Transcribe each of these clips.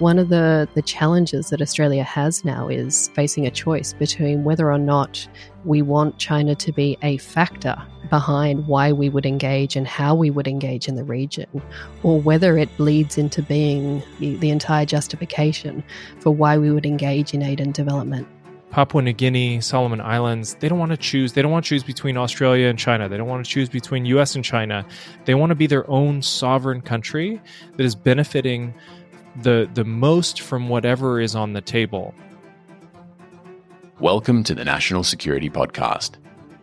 One of the, the challenges that Australia has now is facing a choice between whether or not we want China to be a factor behind why we would engage and how we would engage in the region, or whether it bleeds into being the, the entire justification for why we would engage in aid and development. Papua New Guinea, Solomon Islands, they don't want to choose. They don't want to choose between Australia and China. They don't want to choose between US and China. They want to be their own sovereign country that is benefiting the the most from whatever is on the table. Welcome to the National Security Podcast,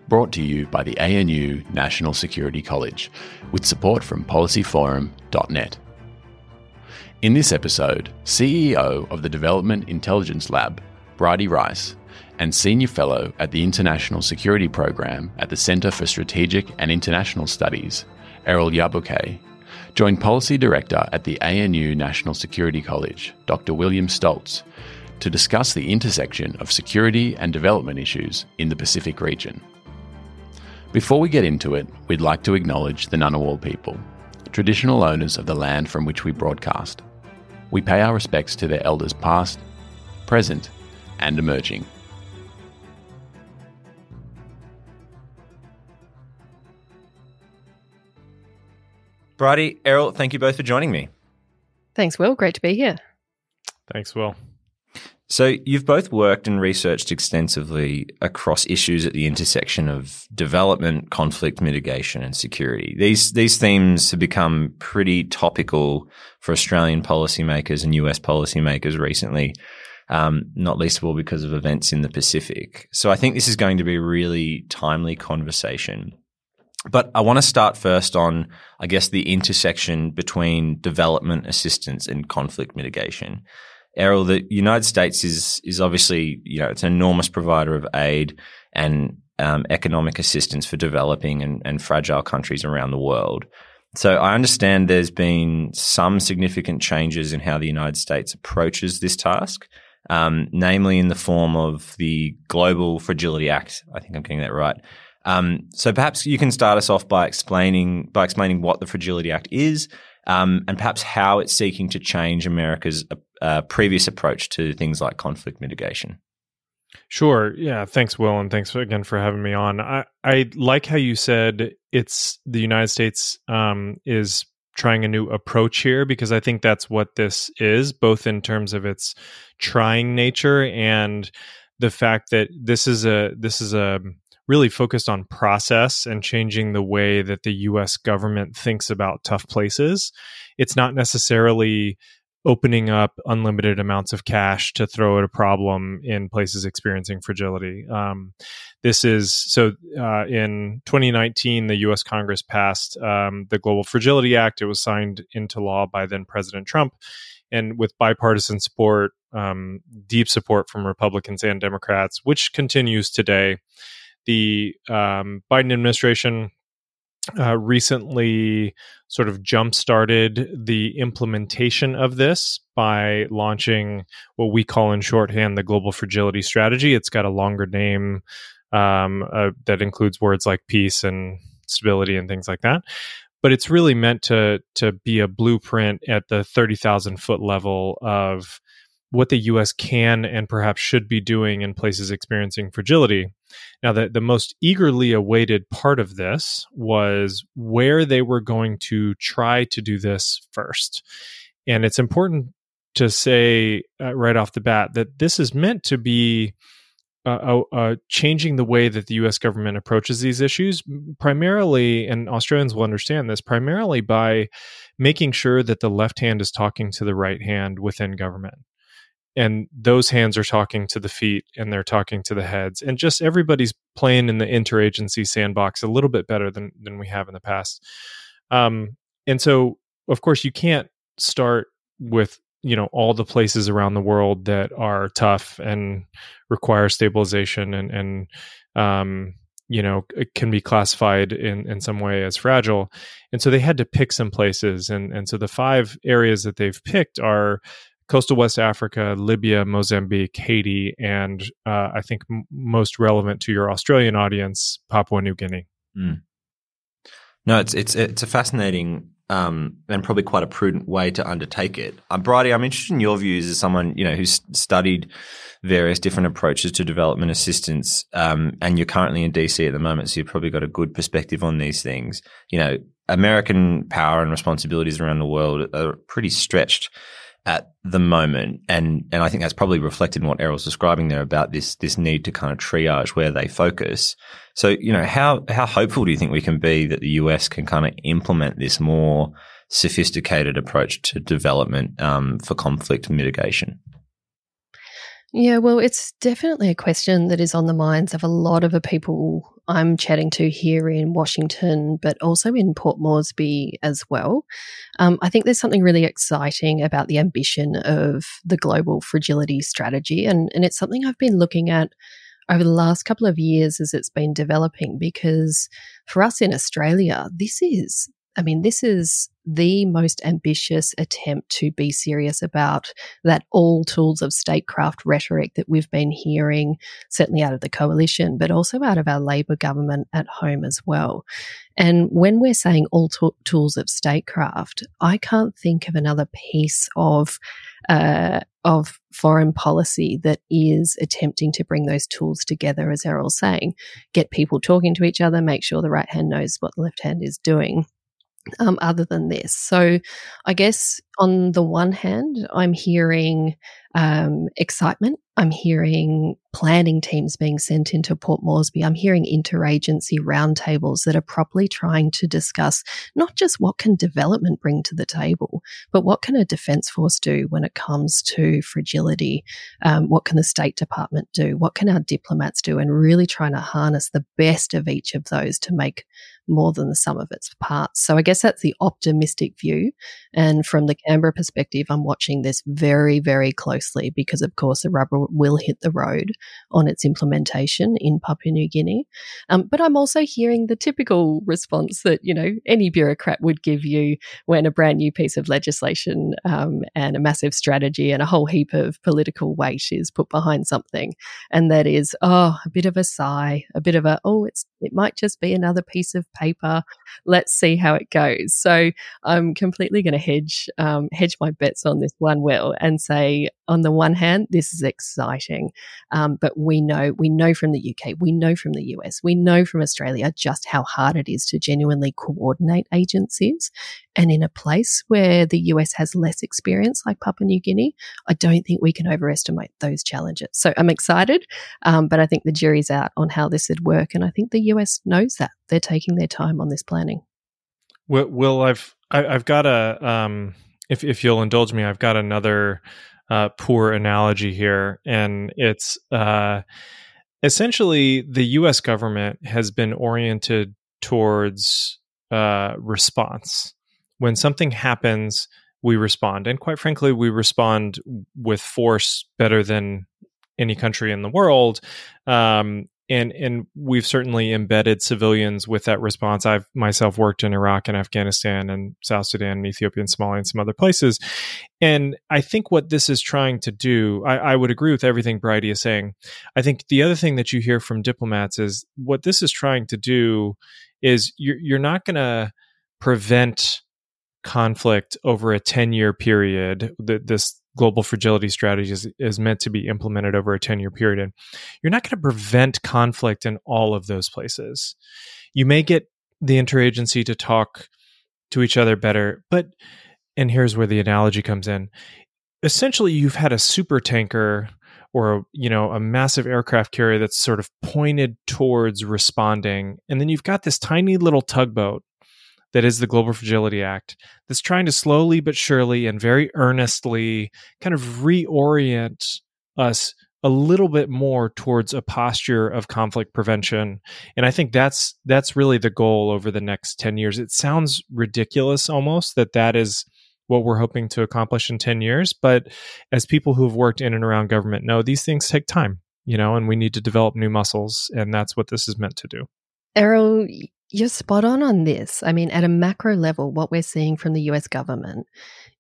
brought to you by the ANU National Security College, with support from policyforum.net. In this episode, CEO of the Development Intelligence Lab, Bridi Rice, and Senior Fellow at the International Security Program at the Centre for Strategic and International Studies, Erol Yayboke, joined Policy Director at the ANU National Security College, Dr. William Stoltz, to discuss the intersection of security and development issues in the Pacific region. Before we get into it, we'd like to acknowledge the Ngunnawal people, traditional owners of the land from which we broadcast. We pay our respects to their elders past, present, and emerging. Bridi, Erol, thank you both for joining me. Thanks, Will. Great to be here. Thanks, Will. So, you've both worked and researched extensively across issues at the intersection of development, conflict mitigation, and security. These these themes have become pretty topical for Australian policymakers and US policymakers recently, um, not least of all because of events in the Pacific. So, I think this is going to be a really timely conversation. But I want to start first on, I guess, the intersection between development assistance and conflict mitigation. Erol, the United States is is obviously you know it's an enormous provider of aid and um, economic assistance for developing and, and fragile countries around the world. So I understand there's been some significant changes in how the United States approaches this task, um, namely in the form of the Global Fragility Act. I think I'm getting that right. Um, so perhaps you can start us off by explaining by explaining what the Fragility Act is, um, and perhaps how it's seeking to change America's uh, previous approach to things like conflict mitigation. Sure. Yeah. Thanks, Will, and thanks again for having me on. I, I like how you said it's the United States um, is trying a new approach here because I think that's what this is, both in terms of its trying nature and the fact that this is a this is a really focused on process and changing the way that the US government thinks about tough places. It's not necessarily opening up unlimited amounts of cash to throw at a problem in places experiencing fragility. Um, this is so uh, in 2019, the US Congress passed um, the Global Fragility Act. It was signed into law by then President Trump. And with bipartisan support, um, deep support from Republicans and Democrats, which continues today the um, Biden administration uh, recently sort of jump started the implementation of this by launching what we call in shorthand the global fragility strategy. It's got a longer name um, uh, that includes words like peace and stability and things like that. But it's really meant to to be a blueprint at the thirty thousand foot level of what the U.S. can and perhaps should be doing in places experiencing fragility. Now, the, the most eagerly awaited part of this was where they were going to try to do this first. And it's important to say uh, right off the bat that this is meant to be uh, uh, changing the way that the U.S. government approaches these issues, primarily, and Australians will understand this, primarily by making sure that the left hand is talking to the right hand within government and those hands are talking to the feet and they're talking to the heads and just everybody's playing in the interagency sandbox a little bit better than than we have in the past. Um, and so of course you can't start with you know all the places around the world that are tough and require stabilization and and um, you know can be classified in in some way as fragile. And so they had to pick some places and and so the five areas that they've picked are coastal West Africa, Libya, Mozambique, Haiti, and uh, I think m- most relevant to your Australian audience, Papua New Guinea. Mm. No, it's it's it's a fascinating um, and probably quite a prudent way to undertake it. Uh, Bridi, I'm interested in your views as someone you know who's studied various different approaches to development assistance, um, and you're currently in DC at the moment, so you've probably got a good perspective on these things. You know, American power and responsibilities around the world are pretty stretched at the moment, and and I think that's probably reflected in what Erol's describing there about this this need to kind of triage where they focus. So you know how how hopeful do you think we can be that the US can kind of implement this more sophisticated approach to development um, for conflict mitigation? Yeah, well, it's definitely a question that is on the minds of a lot of the people I'm chatting to here in Washington, but also in Port Moresby as well. Um, I think there's something really exciting about the ambition of the global fragility strategy, and, and it's something I've been looking at over the last couple of years as it's been developing because for us in Australia, this is I mean, this is the most ambitious attempt to be serious about that all tools of statecraft rhetoric that we've been hearing, certainly out of the coalition, but also out of our Labor government at home as well. And when we're saying all tools of statecraft, I can't think of another piece of uh, of foreign policy that is attempting to bring those tools together, as Erol's saying, get people talking to each other, make sure the right hand knows what the left hand is doing um, other than this. So, I guess on the one hand, I'm hearing um, excitement. I'm hearing planning teams being sent into Port Moresby. I'm hearing interagency roundtables that are properly trying to discuss not just what can development bring to the table, but what can a defence force do when it comes to fragility? Um, what can the State Department do? What can our diplomats do? And really trying to harness the best of each of those to make more than the sum of its parts. So I guess that's the optimistic view. And from the Canberra perspective, I'm watching this very, very closely because, of course, the rubber will hit the road on its implementation in Papua New Guinea. Um, but I'm also hearing the typical response that, you know, any bureaucrat would give you when a brand new piece of legislation um, and a massive strategy and a whole heap of political weight is put behind something. And that is, oh, a bit of a sigh, a bit of a, oh, it's, it might just be another piece of paper. Let's see how it goes. So I'm completely going to hedge um, hedge my bets on this one, Will, and say on the one hand, this is exciting, um, but we know we know from the UK, we know from the US, we know from Australia just how hard it is to genuinely coordinate agencies. And in a place where the US has less experience, like Papua New Guinea, I don't think we can overestimate those challenges. So I'm excited, um, but I think the jury's out on how this would work, and I think the US knows that they're taking their time on this planning. Well, I've I, have i have got a um, if if you'll indulge me, I've got another uh, poor analogy here, and it's uh, essentially the U.S. government has been oriented towards uh, response. When something happens, we respond, and quite frankly, we respond with force better than any country in the world. Um, and and we've certainly embedded civilians with that response. I've myself worked in Iraq and Afghanistan and South Sudan and Ethiopia and Somalia and some other places, and I think what this is trying to do, I, I would agree with everything Bridi is saying. I think the other thing that you hear from diplomats is what this is trying to do is you're you're not going to prevent conflict over a 10 year period that this global fragility strategy is, is meant to be implemented over a 10 year period. And you're not going to prevent conflict in all of those places. You may get the interagency to talk to each other better, but, and here's where the analogy comes in. Essentially, you've had a super tanker or you know a massive aircraft carrier that's sort of pointed towards responding and then you've got this tiny little tugboat that is the Global Fragility Act that's trying to slowly but surely and very earnestly kind of reorient us a little bit more towards a posture of conflict prevention. And i think that's that's really the goal over the next 10 years. It sounds ridiculous almost that that is what we're hoping to accomplish in 10 years but as people who have worked in and around government know these things take time you know and we need to develop new muscles and that's what this is meant to do Erol you're spot on on this. I mean, at a macro level, what we're seeing from the US government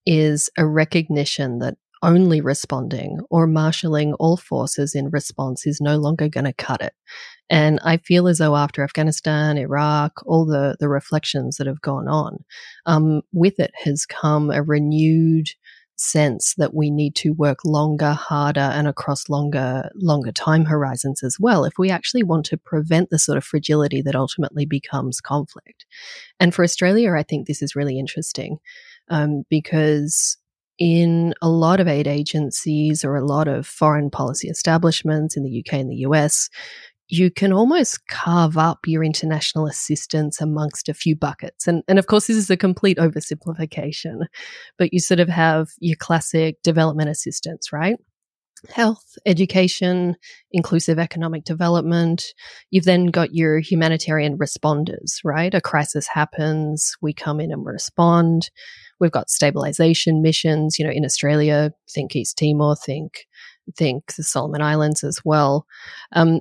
is a recognition that only responding or marshalling all forces in response is no longer going to cut it. And I feel as though after Afghanistan, Iraq, all the, the reflections that have gone on, um, with it has come a renewed sense that we need to work longer, harder, and across longer, longer time horizons as well if we actually want to prevent the sort of fragility that ultimately becomes conflict. And for Australia, I think this is really interesting um, because in a lot of aid agencies or a lot of foreign policy establishments in the UK and the US, you can almost carve up your international assistance amongst a few buckets. And, and of course, this is a complete oversimplification, but you sort of have your classic development assistance, right? Health, education, inclusive economic development. You've then got your humanitarian responders, right? A crisis happens, we come in and respond. We've got stabilization missions, you know, in Australia, think East Timor, think think the Solomon Islands as well. Um,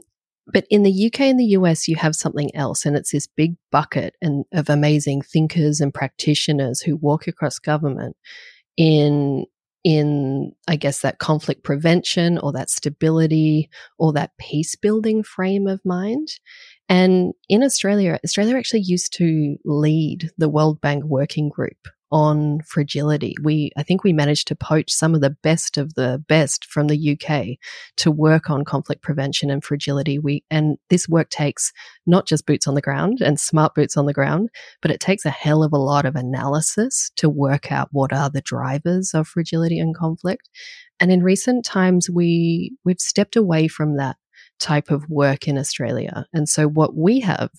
but in the UK and the US, you have something else, and it's this big bucket and of amazing thinkers and practitioners who walk across government in in I guess that conflict prevention or that stability or that peace building frame of mind. And in Australia, Australia actually used to lead the World Bank Working Group on fragility. We, I think we managed to poach some of the best of the best from the UK to work on conflict prevention and fragility. We, and this work takes not just boots on the ground and smart boots on the ground, but it takes a hell of a lot of analysis to work out what are the drivers of fragility and conflict. And in recent times, we, we've stepped away from that type of work in Australia. And so what we have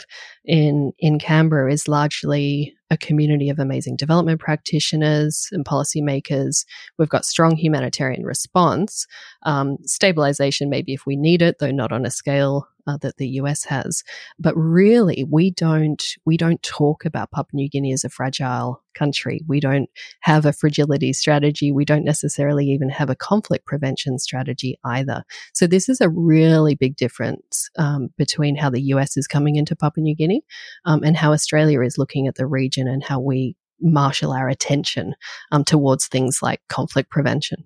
in in Canberra is largely a community of amazing development practitioners and policymakers. We've got strong humanitarian response, um, stabilization maybe if we need it, though not on a scale uh, that the US has. But really, we don't we don't talk about Papua New Guinea as a fragile country. We don't have a fragility strategy. We don't necessarily even have a conflict prevention strategy either. So this is a really big difference um, between how the US is coming into Papua New Guinea um, and how Australia is looking at the region and how we marshal our attention um, towards things like conflict prevention.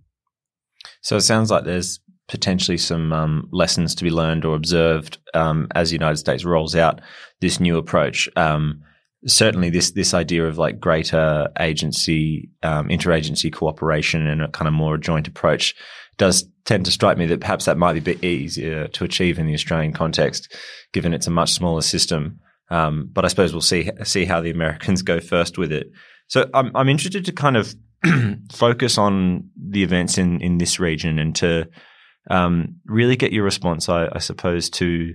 So it sounds like there's potentially some um, lessons to be learned or observed um, as the United States rolls out this new approach. Um, certainly, this this idea of like greater agency, um, interagency cooperation, and a kind of more joint approach does tend to strike me that perhaps that might be a bit easier to achieve in the Australian context, given it's a much smaller system. Um, but I suppose we'll see see how the Americans go first with it. So I'm I'm interested to kind of focus on the events in in this region and to um, really get your response, I, I suppose, to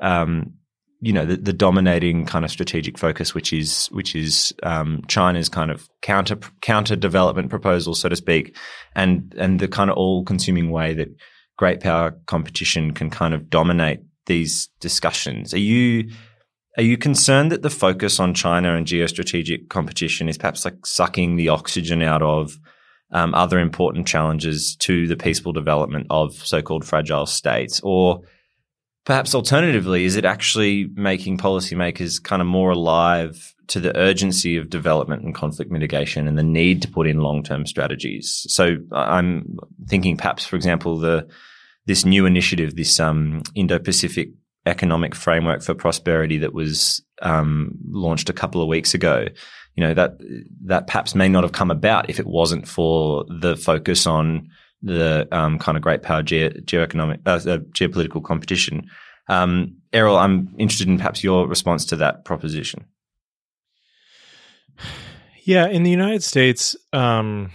um, you know the, the, dominating kind of strategic focus, which is which is um, China's kind of counter counter development proposal, so to speak, and and the kind of all consuming way that great power competition can kind of dominate these discussions. Are you are you concerned that the focus on China and geostrategic competition is perhaps like sucking the oxygen out of um, other important challenges to the peaceful development of so-called fragile states, or perhaps alternatively, is it actually making policymakers kind of more alive to the urgency of development and conflict mitigation and the need to put in long-term strategies? So I'm thinking perhaps, for example, the this new initiative, this um, Indo-Pacific economic framework for prosperity that was um, launched a couple of weeks ago you know that that perhaps may not have come about if it wasn't for the focus on the um, kind of great power ge- geoeconomic uh, uh, geopolitical competition. Um, Erol, I'm interested in perhaps your response to that proposition. Yeah, in the United States, um,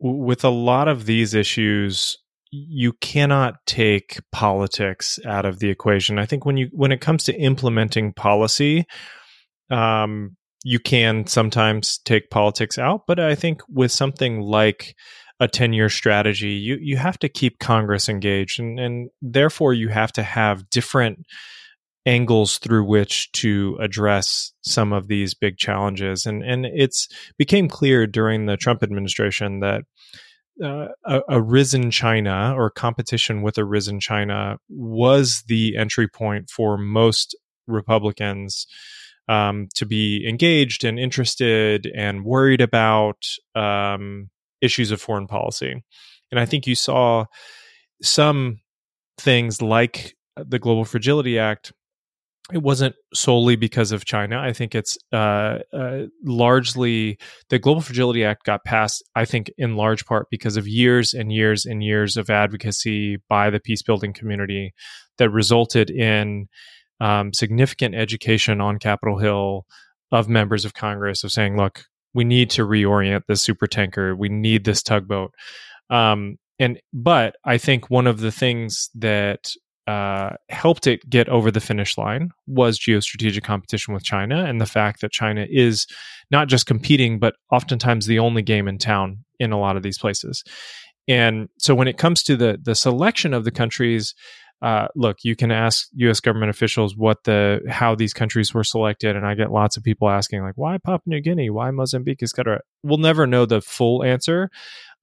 w- with a lot of these issues, you cannot take politics out of the equation. I think when you when it comes to implementing policy, um, you can sometimes take politics out, but I think with something like a 10 year strategy, you, you have to keep Congress engaged. And, and therefore, you have to have different angles through which to address some of these big challenges. And, and it's became clear during the Trump administration that uh, a, a, risen China or competition with a risen China was the entry point for most Republicans um, to be engaged and interested and worried about um, issues of foreign policy. And I think you saw some things like the Global Fragility Act. It wasn't solely because of China. I think it's uh, uh, largely the Global Fragility Act got passed, I think, in large part because of years and years and years of advocacy by the peace building community that resulted in um, significant education on Capitol Hill of members of Congress of saying, look, we need to reorient this super tanker. We need this tugboat. Um, and but I think one of the things that uh, helped it get over the finish line was geostrategic competition with China and the fact that China is not just competing, but oftentimes the only game in town in a lot of these places. And so when it comes to the the selection of the countries, uh, look, you can ask U.S. government officials what the how these countries were selected, and I get lots of people asking like, why Papua New Guinea, why Mozambique, etc. We'll never know the full answer.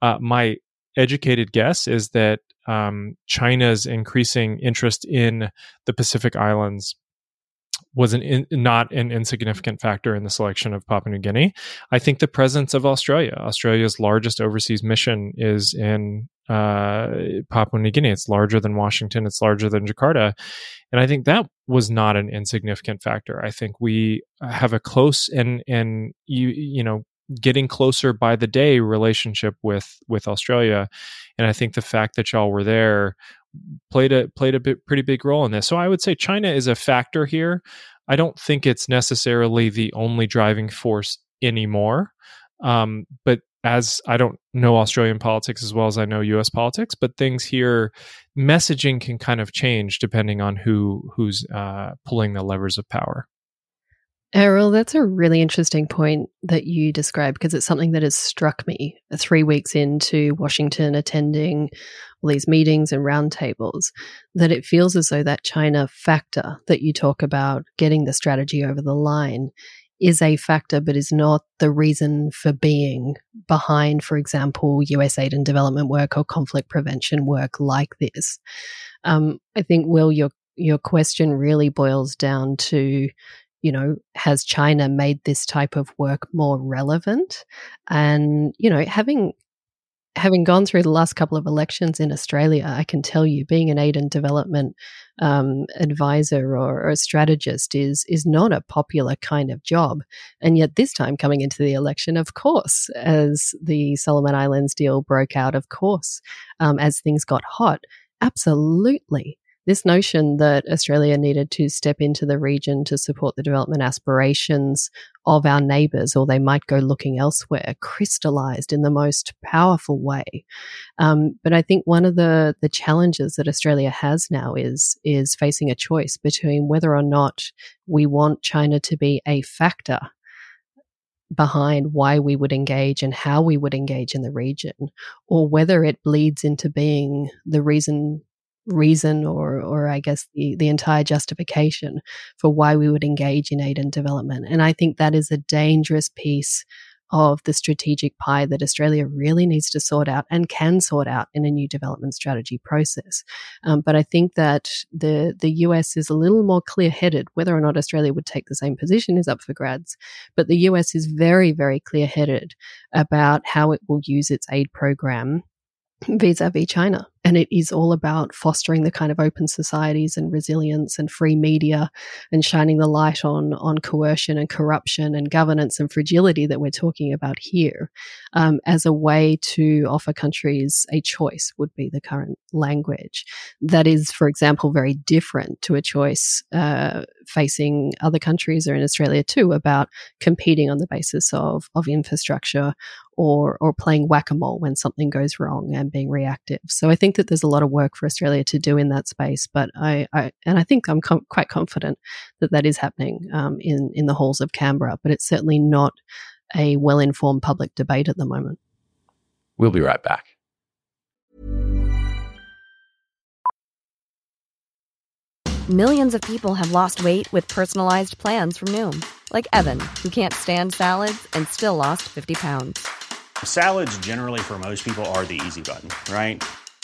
Uh, my educated guess is that um, China's increasing interest in the Pacific Islands was an in, not an insignificant factor in the selection of Papua New Guinea. I think the presence of Australia, Australia's largest overseas mission, is in uh, Papua New Guinea. It's larger than Washington. It's larger than Jakarta, and I think that was not an insignificant factor. I think we have a close and and you you know getting closer by the day relationship with with Australia, and I think the fact that y'all were there played a played a bit, pretty big role in this. So I would say China is a factor here. I don't think it's necessarily the only driving force anymore. Um, but as I don't know Australian politics as well as I know US politics, but things here, messaging can kind of change depending on who who's uh, pulling the levers of power. Erol, that's a really interesting point that you describe because it's something that has struck me three weeks into Washington attending all these meetings and roundtables that it feels as though that China factor that you talk about getting the strategy over the line is a factor, but is not the reason for being behind, for example, US aid and development work or conflict prevention work like this. Um, I think, Will, your your question really boils down to you know, has China made this type of work more relevant? And, you know, having having gone through the last couple of elections in Australia, I can tell you, being an aid and development um, advisor or, or, a strategist is is not a popular kind of job. And yet, this time coming into the election, of course, as the Solomon Islands deal broke out, of course, um, as things got hot, absolutely this notion that Australia needed to step into the region to support the development aspirations of our neighbours, or they might go looking elsewhere, crystallized in the most powerful way. Um, but I think one of the the challenges that Australia has now is is facing a choice between whether or not we want China to be a factor behind why we would engage and how we would engage in the region, or whether it bleeds into being the reason reason or or I guess the the entire justification for why we would engage in aid and development. And I think that is a dangerous piece of the strategic pie that Australia really needs to sort out and can sort out in a new development strategy process. Um, but I think that the the US is a little more clear headed. Whether or not Australia would take the same position is up for grabs. But the US is very very clear headed about how it will use its aid program vis-a-vis China. And it is all about fostering the kind of open societies and resilience and free media and shining the light on, on coercion and corruption and governance and fragility that we're talking about here um, as a way to offer countries a choice would be the current language. That is, for example, very different to a choice uh, facing other countries or in Australia too about competing on the basis of, of infrastructure or, or playing whack-a-mole when something goes wrong and being reactive. So I think think that there's a lot of work for Australia to do in that space, but I, I and I think I'm com- quite confident that that is happening um, in in the halls of Canberra. But it's certainly not a well informed public debate at the moment. We'll be right back. Millions of people have lost weight with personalized plans from Noom, like Evan, who can't stand salads and still lost 50 pounds. Salads, generally, for most people, are the easy button, right?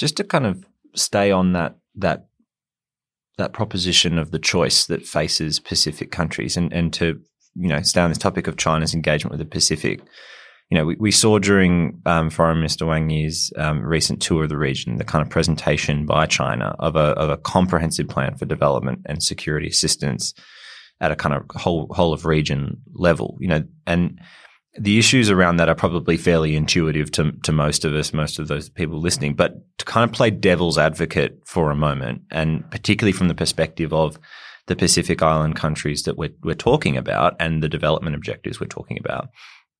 Just to kind of stay on that that that proposition of the choice that faces Pacific countries and, and to you know, stay on this topic of China's engagement with the Pacific, you know, we, we saw during um, Foreign Minister Wang Yi's um, recent tour of the region the kind of presentation by China of a of a comprehensive plan for development and security assistance at a kind of whole whole of region level. You know, and the issues around that are probably fairly intuitive to to most of us, most of those people listening. But to kind of play devil's advocate for a moment, and particularly from the perspective of the Pacific Island countries that we're, we're talking about and the development objectives we're talking about.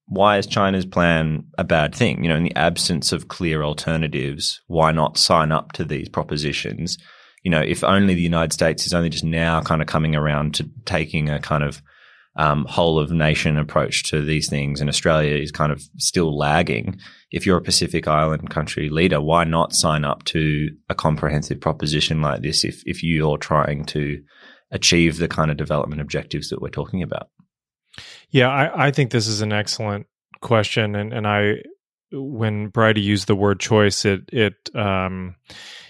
Why is China's plan a bad thing? You know, in the absence of clear alternatives, why not sign up to these propositions? You know, if only the United States is only just now kind of coming around to taking a kind of um, whole of nation approach to these things, and Australia is kind of still lagging. If you're a Pacific Island country leader, why not sign up to a comprehensive proposition like this if, if you're trying to achieve the kind of development objectives that we're talking about? Yeah, I, I think this is an excellent question, and and I when Bridi used the word choice, it it um,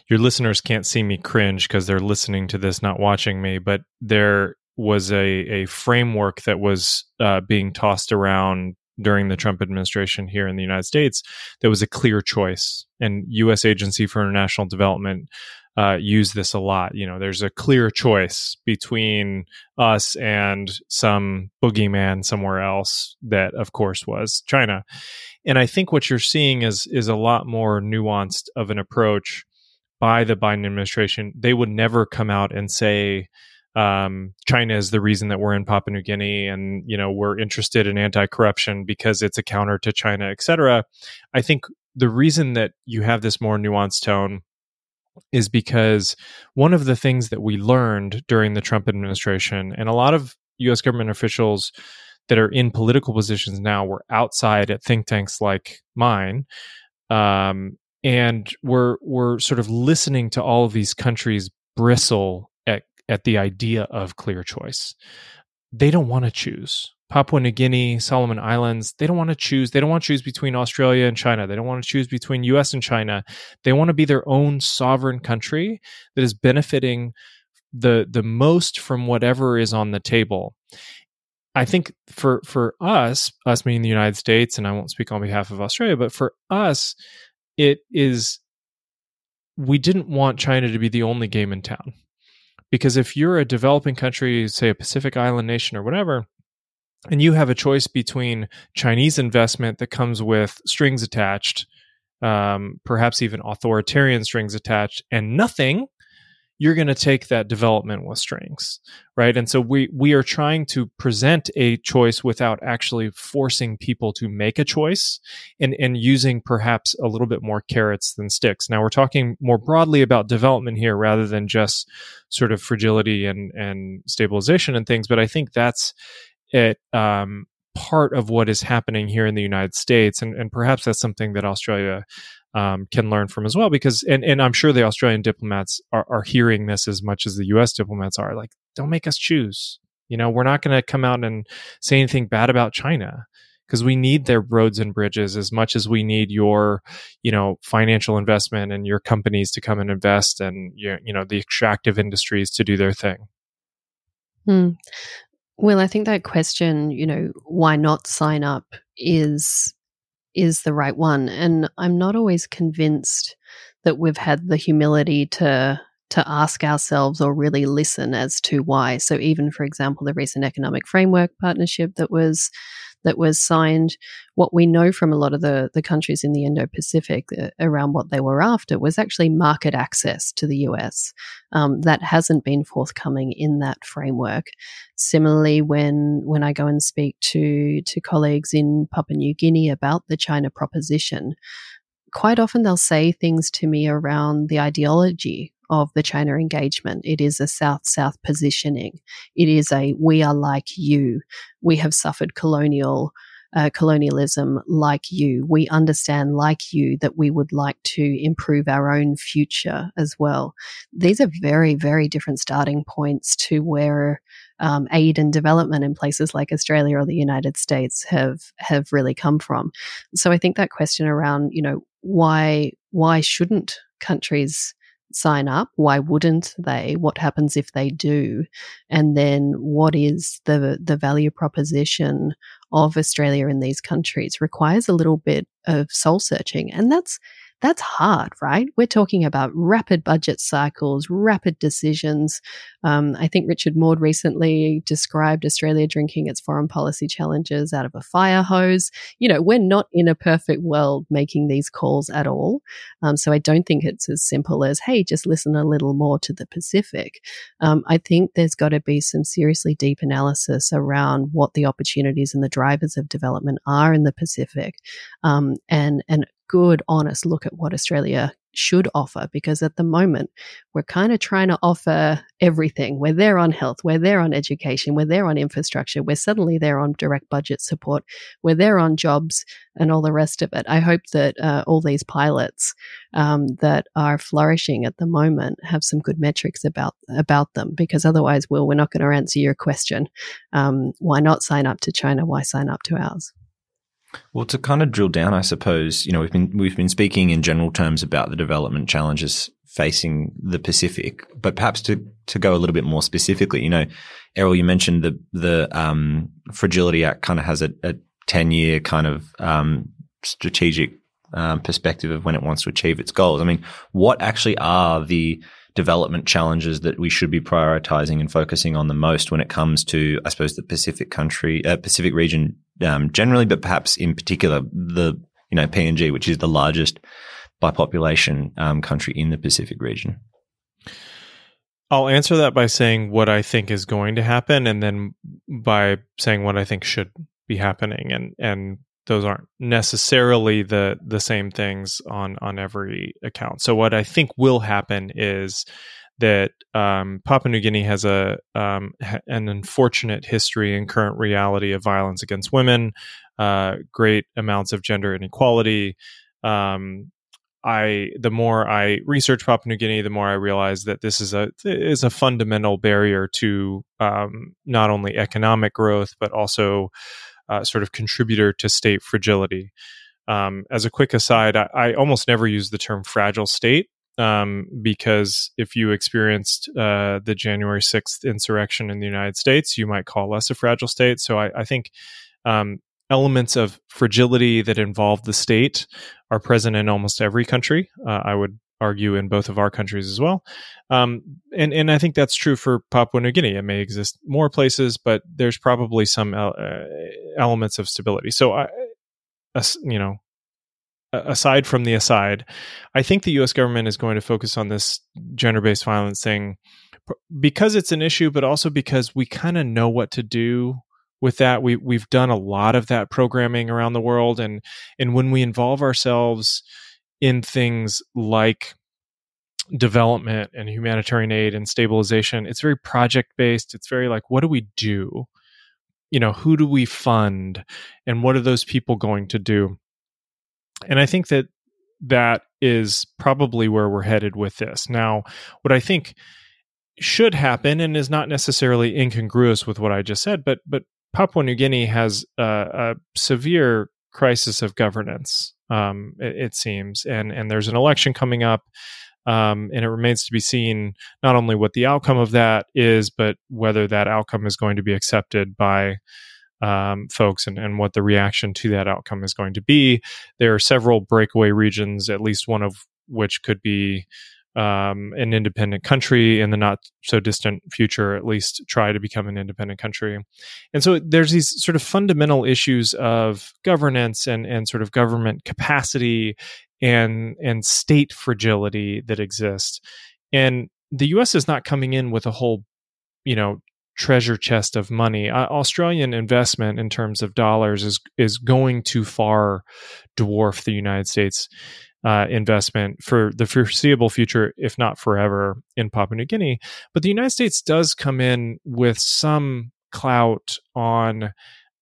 your listeners can't see me cringe because they're listening to this, not watching me. But there was a a framework that was uh, being tossed around during the Trump administration here in the United States. There was a clear choice, and U.S. Agency for International Development uh, use this a lot. You know, there's a clear choice between us and some boogeyman somewhere else that, of course, was China. And I think what you're seeing is is a lot more nuanced of an approach by the Biden administration. They would never come out and say um, China is the reason that we're in Papua New Guinea, and you know we're interested in anti-corruption because it's a counter to China, et cetera. I think the reason that you have this more nuanced tone is because one of the things that we learned during the Trump administration, and a lot of US government officials that are in political positions now were outside at think tanks like mine. Um, and we're we're sort of listening to all of these countries bristle at the idea of clear choice. They don't want to choose. Papua New Guinea, Solomon Islands, they don't want to choose. They don't want to choose between Australia and China. They don't want to choose between US and China. They want to be their own sovereign country that is benefiting the the most from whatever is on the table. I think for for us, us meaning the United States, and I won't speak on behalf of Australia, but for us, it is we didn't want China to be the only game in town. Because if you're a developing country, say a Pacific Island nation or whatever, and you have a choice between Chinese investment that comes with strings attached, um, perhaps even authoritarian strings attached, and nothing, you're going to take that development with strings, right? And so we we are trying to present a choice without actually forcing people to make a choice, and and using perhaps a little bit more carrots than sticks. Now we're talking more broadly about development here rather than just sort of fragility and and stabilization and things, but I think that's it um, part of what is happening here in the United States, and, and perhaps that's something that Australia um, can learn from as well. Because, and, and I'm sure the Australian diplomats are, are hearing this as much as the U.S. diplomats are. Like, don't make us choose. You know, we're not going to come out and say anything bad about China because we need their roads and bridges as much as we need your, you know, financial investment and your companies to come and invest and you know the extractive industries to do their thing. Hmm. Well, I think that question, you know, why not sign up is is the right one. And I'm not always convinced that we've had the humility to to ask ourselves or really listen as to why. So even for example, the recent economic framework partnership that was that was signed, what we know from a lot of the, the countries in the Indo Pacific uh, around what they were after was actually market access to the US. Um, that hasn't been forthcoming in that framework. Similarly, when when I go and speak to to colleagues in Papua New Guinea about the China proposition, quite often they'll say things to me around the ideology of the China engagement. It is a South South positioning. It is a we are like you. We have suffered colonial. Uh, colonialism like you. We understand, like you, that we would like to improve our own future as well. These are very, very different starting points to where um, aid and development in places like Australia or the United States have have really come from. So I think that question around, you know, why why shouldn't countries sign up? Why wouldn't they? What happens if they do? And then what is the the value proposition of Australia in these countries requires a little bit of soul searching. And that's that's hard, right? We're talking about rapid budget cycles, rapid decisions. Um, I think Richard Maude recently described Australia drinking its foreign policy challenges out of a fire hose. You know, we're not in a perfect world making these calls at all. Um, so I don't think it's as simple as, hey, just listen a little more to the Pacific. Um, I think there's got to be some seriously deep analysis around what the opportunities and the drivers of development are in the Pacific, um, and and good, honest look at what Australia should offer because at the moment we're kind of trying to offer everything. We're there on health, we're there on education, we're there on infrastructure, we're suddenly there on direct budget support, we're there on jobs and all the rest of it. I hope that uh, all these pilots um, that are flourishing at the moment have some good metrics about about them because otherwise, Will, we're not going to answer your question. Um, why not sign up to China? Why sign up to ours? Well, to kind of drill down, I suppose you know we've been we've been speaking in general terms about the development challenges facing the Pacific, but perhaps to to go a little bit more specifically, you know, Erol, you mentioned the the um, Fragility Act kind of has a, a ten year kind of um, strategic um, perspective of when it wants to achieve its goals. I mean, what actually are the development challenges that we should be prioritizing and focusing on the most when it comes to, I suppose, the Pacific country, uh, Pacific region um, generally, but perhaps in particular the you know PNG, which is the largest by population um, country in the Pacific region. I'll answer that by saying what I think is going to happen, and then by saying what I think should be happening, and and those aren't necessarily the the same things on on every account. So what I think will happen is that um, Papua New Guinea has a um, an unfortunate history and current reality of violence against women, uh, great amounts of gender inequality. Um, I the more I research Papua New Guinea, the more I realize that this is a is a fundamental barrier to um, not only economic growth but also uh, sort of contributor to state fragility. Um, as a quick aside, I, I, almost never use the term fragile state um, because if you experienced uh, the January 6th insurrection in the United States, you might call us a fragile state. So I, I think um, elements of fragility that involve the state are present in almost every country. Uh, I would argue in both of our countries as well. Um, and and I think that's true for Papua New Guinea. It may exist more places, but there's probably some uh, elements of stability. So I, you know, aside from the aside, I think the U.S. government is going to focus on this gender-based violence thing because it's an issue, but also because we kind of know what to do with that. We we've done a lot of that programming around the world, and and when we involve ourselves in things like development and humanitarian aid and stabilization it's very project based it's very like what do we do you know, who do we fund and what are those people going to do? And I think that that is probably where we're headed with this. Now, what I think should happen and is not necessarily incongruous with what I just said, but but Papua New Guinea has a, a severe crisis of governance. Um, it, it, seems, and and there's an election coming up, um, and it remains to be seen not only what the outcome of that is, but whether that outcome is going to be accepted by um, folks and, and what the reaction to that outcome is going to be. There are several breakaway regions, at least one of which could be um, an independent country in the not so distant future, at least try to become an independent country. And so there's these sort of fundamental issues of governance and, and sort of government capacity and, and state fragility that exist. And the US is not coming in with a whole, you know, treasure chest of money. Uh, Australian investment in terms of dollars is is going to far dwarf the United States uh, investment for the foreseeable future, if not forever, in Papua New Guinea. But the United States does come in with some clout on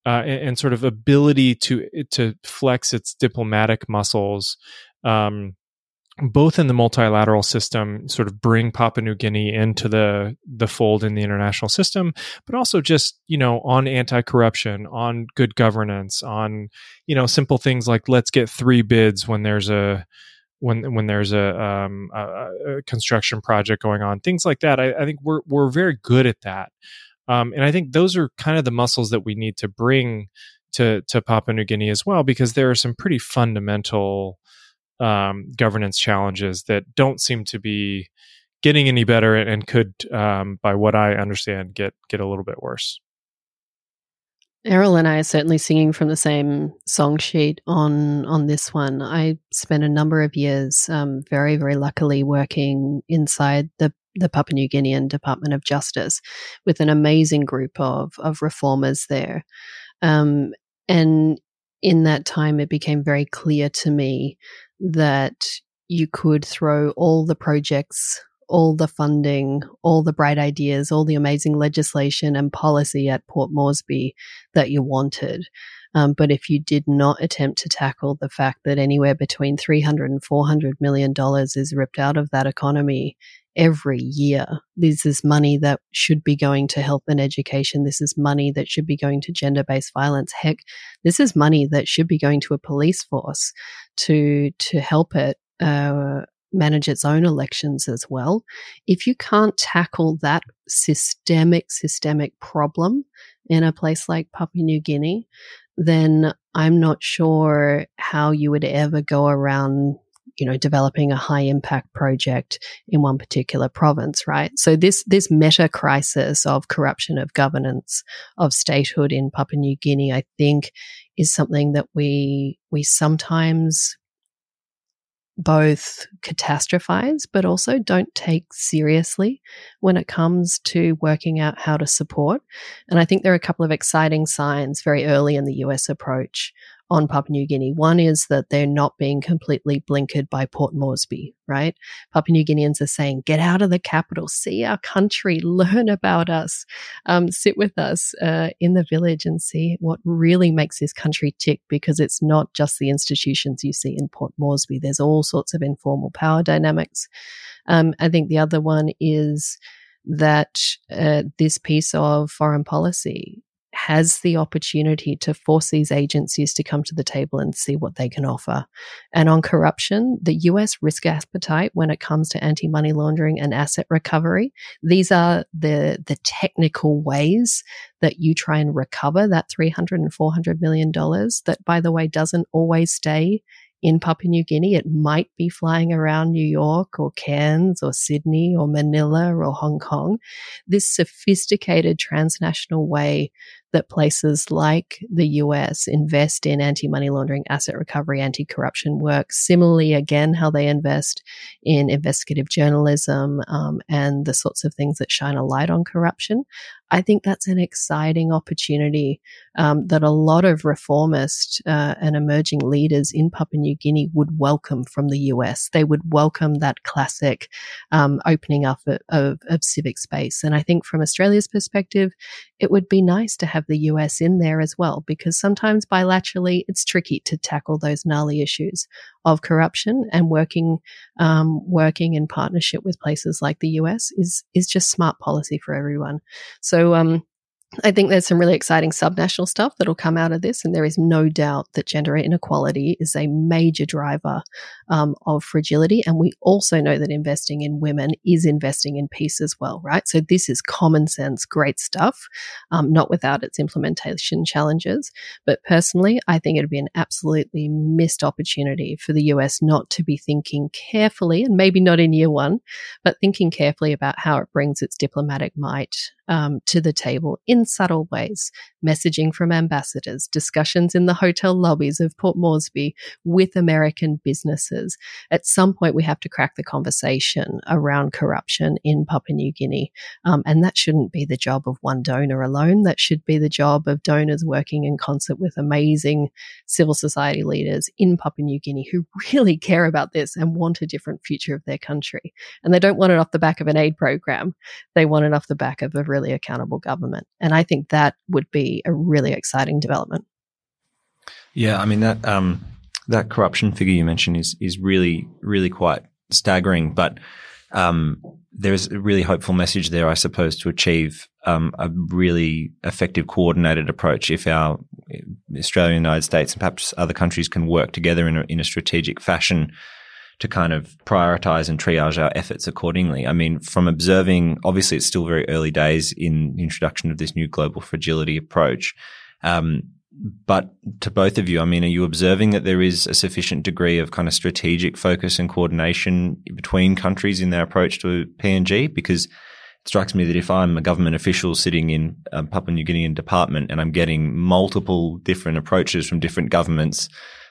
uh, and, and, sort of ability to to flex its diplomatic muscles. Um, both in the multilateral system, sort of bring Papua New Guinea into the the fold in the international system, but also just you know on anti corruption, on good governance, on you know simple things like let's get three bids when there's a when when there's a, um, a, a construction project going on, things like that. I, I, think we're we're very good at that, um, and I think those are kind of the muscles that we need to bring to to Papua New Guinea as well, because there are some pretty fundamental um, governance challenges that don't seem to be getting any better and, could, um, by what I understand, get get a little bit worse. Erol and I are certainly singing from the same song sheet on on this one. I spent a number of years, um, very very luckily, working inside the the Papua New Guinean Department of Justice with an amazing group of of reformers there, um, and in that time, it became very clear to me that you could throw all the projects, all the funding, all the bright ideas, all the amazing legislation and policy at Port Moresby that you wanted. Um, but if you did not attempt to tackle the fact that anywhere between 300 and 400 million dollars is ripped out of that economy every year. This is money that should be going to health and education. This is money that should be going to gender based violence. Heck, this is money that should be going to a police force to, to help it, uh, manage its own elections as well. If you can't tackle that systemic, systemic problem in a place like Papua New Guinea, then I'm not sure how you would ever go around you know, developing a high impact project in one particular province, right? So this, this meta crisis of corruption of governance of statehood in Papua New Guinea, I think is something that we, we sometimes both catastrophize, but also don't take seriously when it comes to working out how to support. And I think there are a couple of exciting signs very early in the US approach on Papua New Guinea. One is that they're not being completely blinkered by Port Moresby, right? Papua New Guineans are saying, get out of the capital, see our country, learn about us, um, sit with us uh, in the village and see what really makes this country tick because it's not just the institutions you see in Port Moresby. There's all sorts of informal power dynamics. Um, I think the other one is that uh, this piece of foreign policy has the opportunity to force these agencies to come to the table and see what they can offer. And on corruption, the US risk appetite when it comes to anti money laundering and asset recovery, these are the, the technical ways that you try and recover that 300 and 400 million dollars that, by the way, doesn't always stay in Papua New Guinea. It might be flying around New York or Cairns or Sydney or Manila or Hong Kong. This sophisticated transnational way that places like the US invest in anti money laundering, asset recovery, anti corruption work. Similarly, again, how they invest in investigative journalism um, and the sorts of things that shine a light on corruption. I think that's an exciting opportunity um, that a lot of reformist uh, and emerging leaders in Papua New Guinea would welcome from the US. They would welcome that classic um, opening up of, of, of civic space. And I think from Australia's perspective, it would be nice to have have the US in there as well, because sometimes bilaterally it's tricky to tackle those gnarly issues of corruption and working, um, working in partnership with places like the US is, is just smart policy for everyone. So, um, I think there's some really exciting subnational stuff that'll come out of this, and there is no doubt that gender inequality is a major driver um, of fragility. And we also know that investing in women is investing in peace as well, right? So this is common sense, great stuff, um, not without its implementation challenges. But personally, I think it'd be an absolutely missed opportunity for the US not to be thinking carefully, and maybe not in year one, but thinking carefully about how it brings its diplomatic might um, to the table in subtle ways. Messaging from ambassadors, discussions in the hotel lobbies of Port Moresby with American businesses. At some point, we have to crack the conversation around corruption in Papua New Guinea. Um, and that shouldn't be the job of one donor alone. That should be the job of donors working in concert with amazing civil society leaders in Papua New Guinea who really care about this and want a different future of their country. And they don't want it off the back of an aid program. They want it off the back of a really accountable government. And I think that would be a really exciting development. Yeah, I mean that um, that corruption figure you mentioned is is really really quite staggering, but um, there's a really hopeful message there, I suppose, to achieve um, a really effective coordinated approach if our Australia, United States, and perhaps other countries can work together in a, in a strategic fashion to kind of prioritize and triage our efforts accordingly. I mean, from observing, obviously it's still very early days in the introduction of this new global fragility approach. Um, but to both of you, I mean, are you observing that there is a sufficient degree of kind of strategic focus and coordination between countries in their approach to PNG? Because it strikes me that if I'm a government official sitting in a Papua New Guinean department and I'm getting multiple different approaches from different governments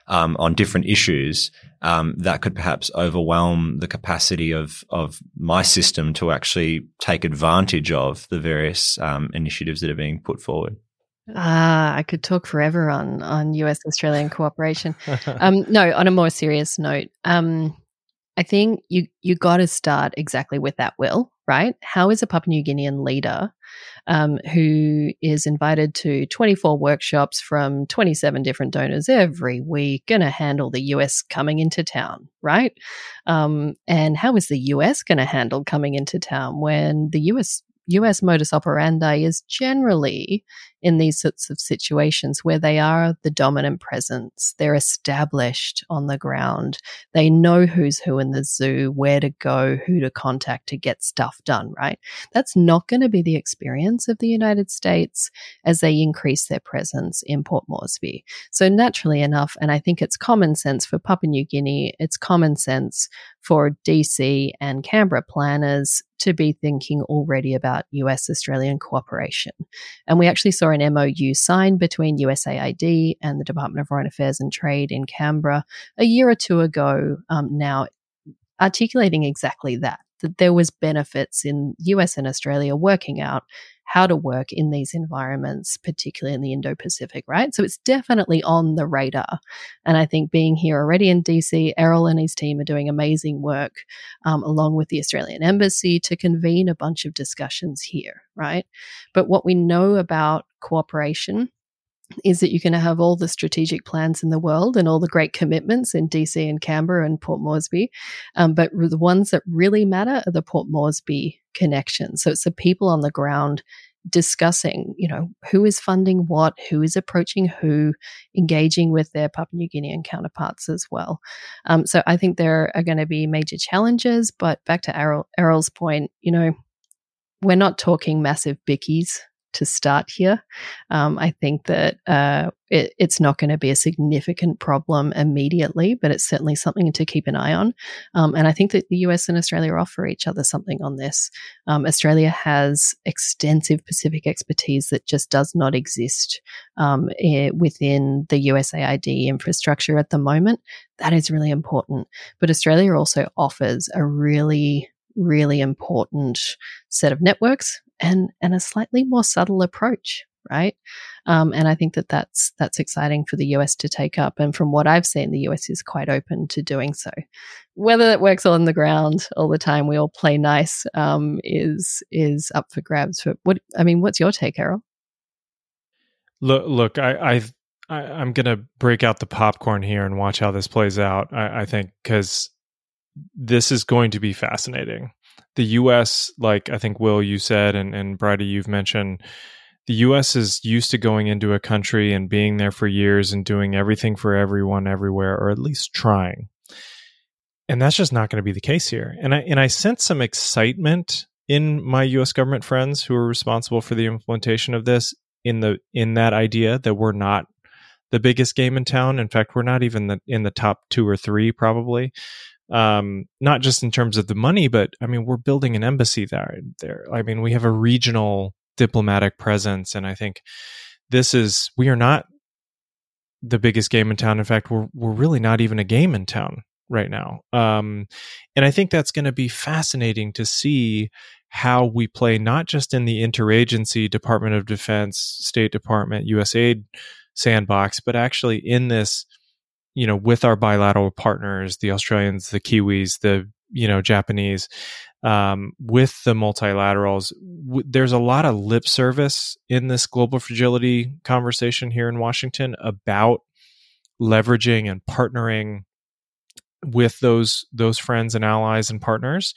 um, on different issues, um, that could perhaps overwhelm the capacity of of my system to actually take advantage of the various um, initiatives that are being put forward. Ah, I could talk forever on on U.S. Australian cooperation. um, no, on a more serious note, um, I think you you got to start exactly with that. Will right? How is a Papua New Guinean leader um, who is invited to 24 workshops from 27 different donors every week going to handle the US coming into town, right? Um, and how is the US going to handle coming into town when the US US modus operandi is generally in these sorts of situations where they are the dominant presence. They're established on the ground. They know who's who in the zoo, where to go, who to contact to get stuff done, right? That's not going to be the experience of the United States as they increase their presence in Port Moresby. So naturally enough, and I think it's common sense for Papua New Guinea, it's common sense for DC and Canberra planners to be thinking already about US Australian cooperation. And we actually saw an MOU signed between USAID and the Department of Foreign Affairs and Trade in Canberra a year or two ago um, now, articulating exactly that, that there was benefits in US and Australia working out how to work in these environments, particularly in the Indo Pacific, right? So it's definitely on the radar. And I think being here already in DC, Erol and his team are doing amazing work um, along with the Australian Embassy to convene a bunch of discussions here, right? But what we know about cooperation is that you're going to have all the strategic plans in the world and all the great commitments in DC and Canberra and Port Moresby. Um, but the ones that really matter are the Port Moresby connections. So it's the people on the ground discussing, you know, who is funding what, who is approaching who, engaging with their Papua New Guinean counterparts as well. Um, so I think there are going to be major challenges. But back to Erol, Erol's point, you know, we're not talking massive bickies to start here. Um, I think that uh, it, it's not going to be a significant problem immediately, but it's certainly something to keep an eye on. Um, and I think that the US and Australia offer each other something on this. Um, Australia has extensive Pacific expertise that just does not exist um, within the USAID infrastructure at the moment. That is really important. But Australia also offers a really really important set of networks and and a slightly more subtle approach right? Um, and i think that that's that's exciting for the us to take up and from what i've seen the us is quite open to doing so. Whether that works on the ground all the time we all play nice um, is is up for grabs but what i mean what's your take erol? Look, look, I, I, I'm going to break out the popcorn here and watch how this plays out. I, I think because this is going to be fascinating. The U.S., like I think Will, you said, and and Bridi, you've mentioned, the U.S. is used to going into a country and being there for years and doing everything for everyone everywhere, or at least trying. And that's just not going to be the case here. And I and I sense some excitement in my U.S. government friends who are responsible for the implementation of this in the in that idea that we're not the biggest game in town. In fact, we're not even the, in the top two or three probably. Um, not just in terms of the money, but I mean, we're building an embassy there. There, I mean, we have a regional diplomatic presence, and I think this is we are not the biggest game in town. In fact, we're we're really not even a game in town right now. Um, and I think that's going to be fascinating to see how we play not just in the interagency Department of Defense, State Department, USAID sandbox, but actually in this, you know, with our bilateral partners, the Australians, the Kiwis, the you know Japanese, um, with the multilaterals. W- there's a lot of lip service in this global fragility conversation here in Washington about leveraging and partnering with those those friends and allies and partners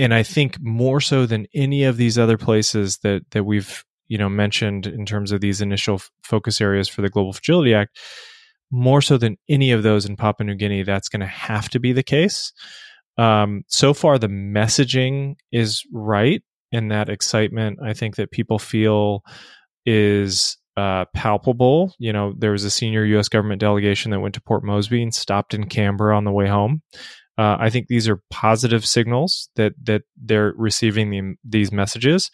and i think more so than any of these other places that that we've you know mentioned in terms of these initial f- focus areas for the global fragility act more so than any of those in papua new guinea that's going to have to be the case um, so far the messaging is right and that excitement i think that people feel is uh, palpable. You know, there was a senior U.S. government delegation that went to Port Moresby and stopped in Canberra on the way home. Uh, I think these are positive signals that that they're receiving the, these messages.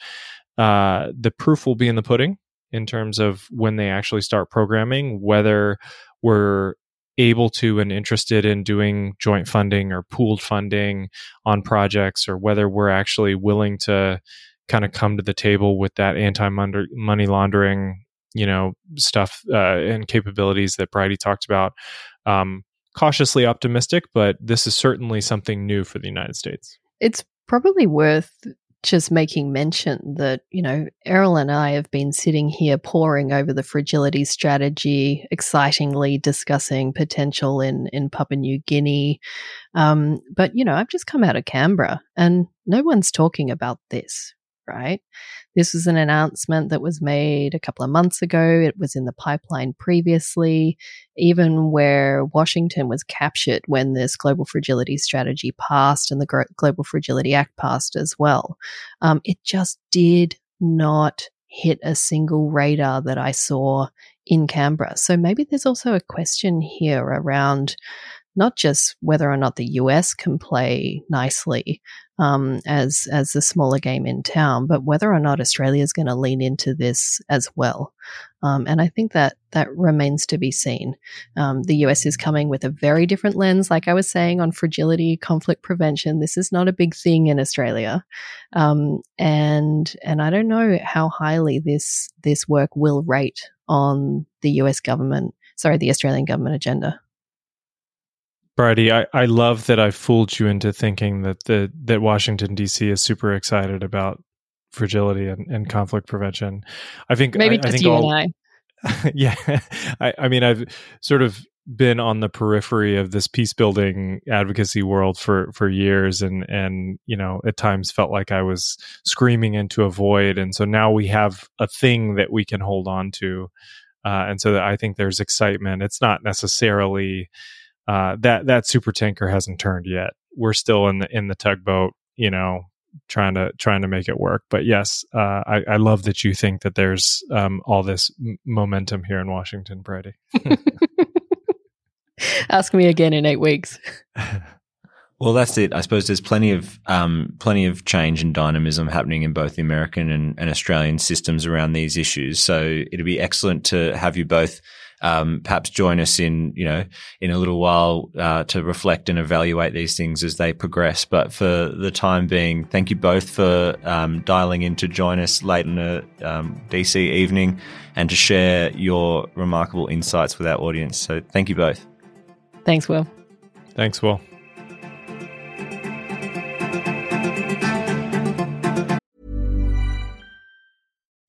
Uh, the proof will be in the pudding in terms of when they actually start programming, whether we're able to and interested in doing joint funding or pooled funding on projects, or whether we're actually willing to kind of come to the table with that anti money laundering you know stuff uh, and capabilities that Bridi talked about. Um, cautiously optimistic, but this is certainly something new for the United States. It's probably worth just making mention that, you know, Erol and I have been sitting here poring over the fragility strategy, excitingly discussing potential in, in Papua New Guinea. Um, but, you know, I've just come out of Canberra and no one's talking about this, right? This was an announcement that was made a couple of months ago. It was in the pipeline previously, even where Washington was captured when this global fragility strategy passed and the Global Fragility Act passed as well. Um, it just did not hit a single radar that I saw in Canberra. So maybe there's also a question here around not just whether or not the US can play nicely um, as as the smaller game in town, but whether or not Australia is going to lean into this as well. Um, and I think that that remains to be seen. Um, the US is coming with a very different lens, like I was saying, on fragility, conflict prevention. This is not a big thing in Australia, um, and and I don't know how highly this this work will rate on the US government, sorry, the Australian government agenda. Bridi, I, I love that I fooled you into thinking that the that Washington D.C. is super excited about fragility and, and conflict prevention. I think maybe I, just I think you all, and I. yeah, I, I mean, I've sort of been on the periphery of this peace building advocacy world for for years, and and you know, at times felt like I was screaming into a void, and so now we have a thing that we can hold on to, uh, and so I think there's excitement. It's not necessarily uh, that that super tanker hasn't turned yet. We're still in the in the tugboat, you know, trying to trying to make it work. But yes, uh, I, I, love that you think that there's um, all this m- momentum here in Washington, Bridi. Ask me again in eight weeks. Well, that's it. I suppose there's plenty of um, plenty of change and dynamism happening in both the American and, and Australian systems around these issues. So it'd be excellent to have you both um, perhaps join us in you know in a little while uh, to reflect and evaluate these things as they progress. But for the time being, thank you both for um, dialing in to join us late in a um, DC evening and to share your remarkable insights with our audience. So thank you both. Thanks, Will. Thanks, Will.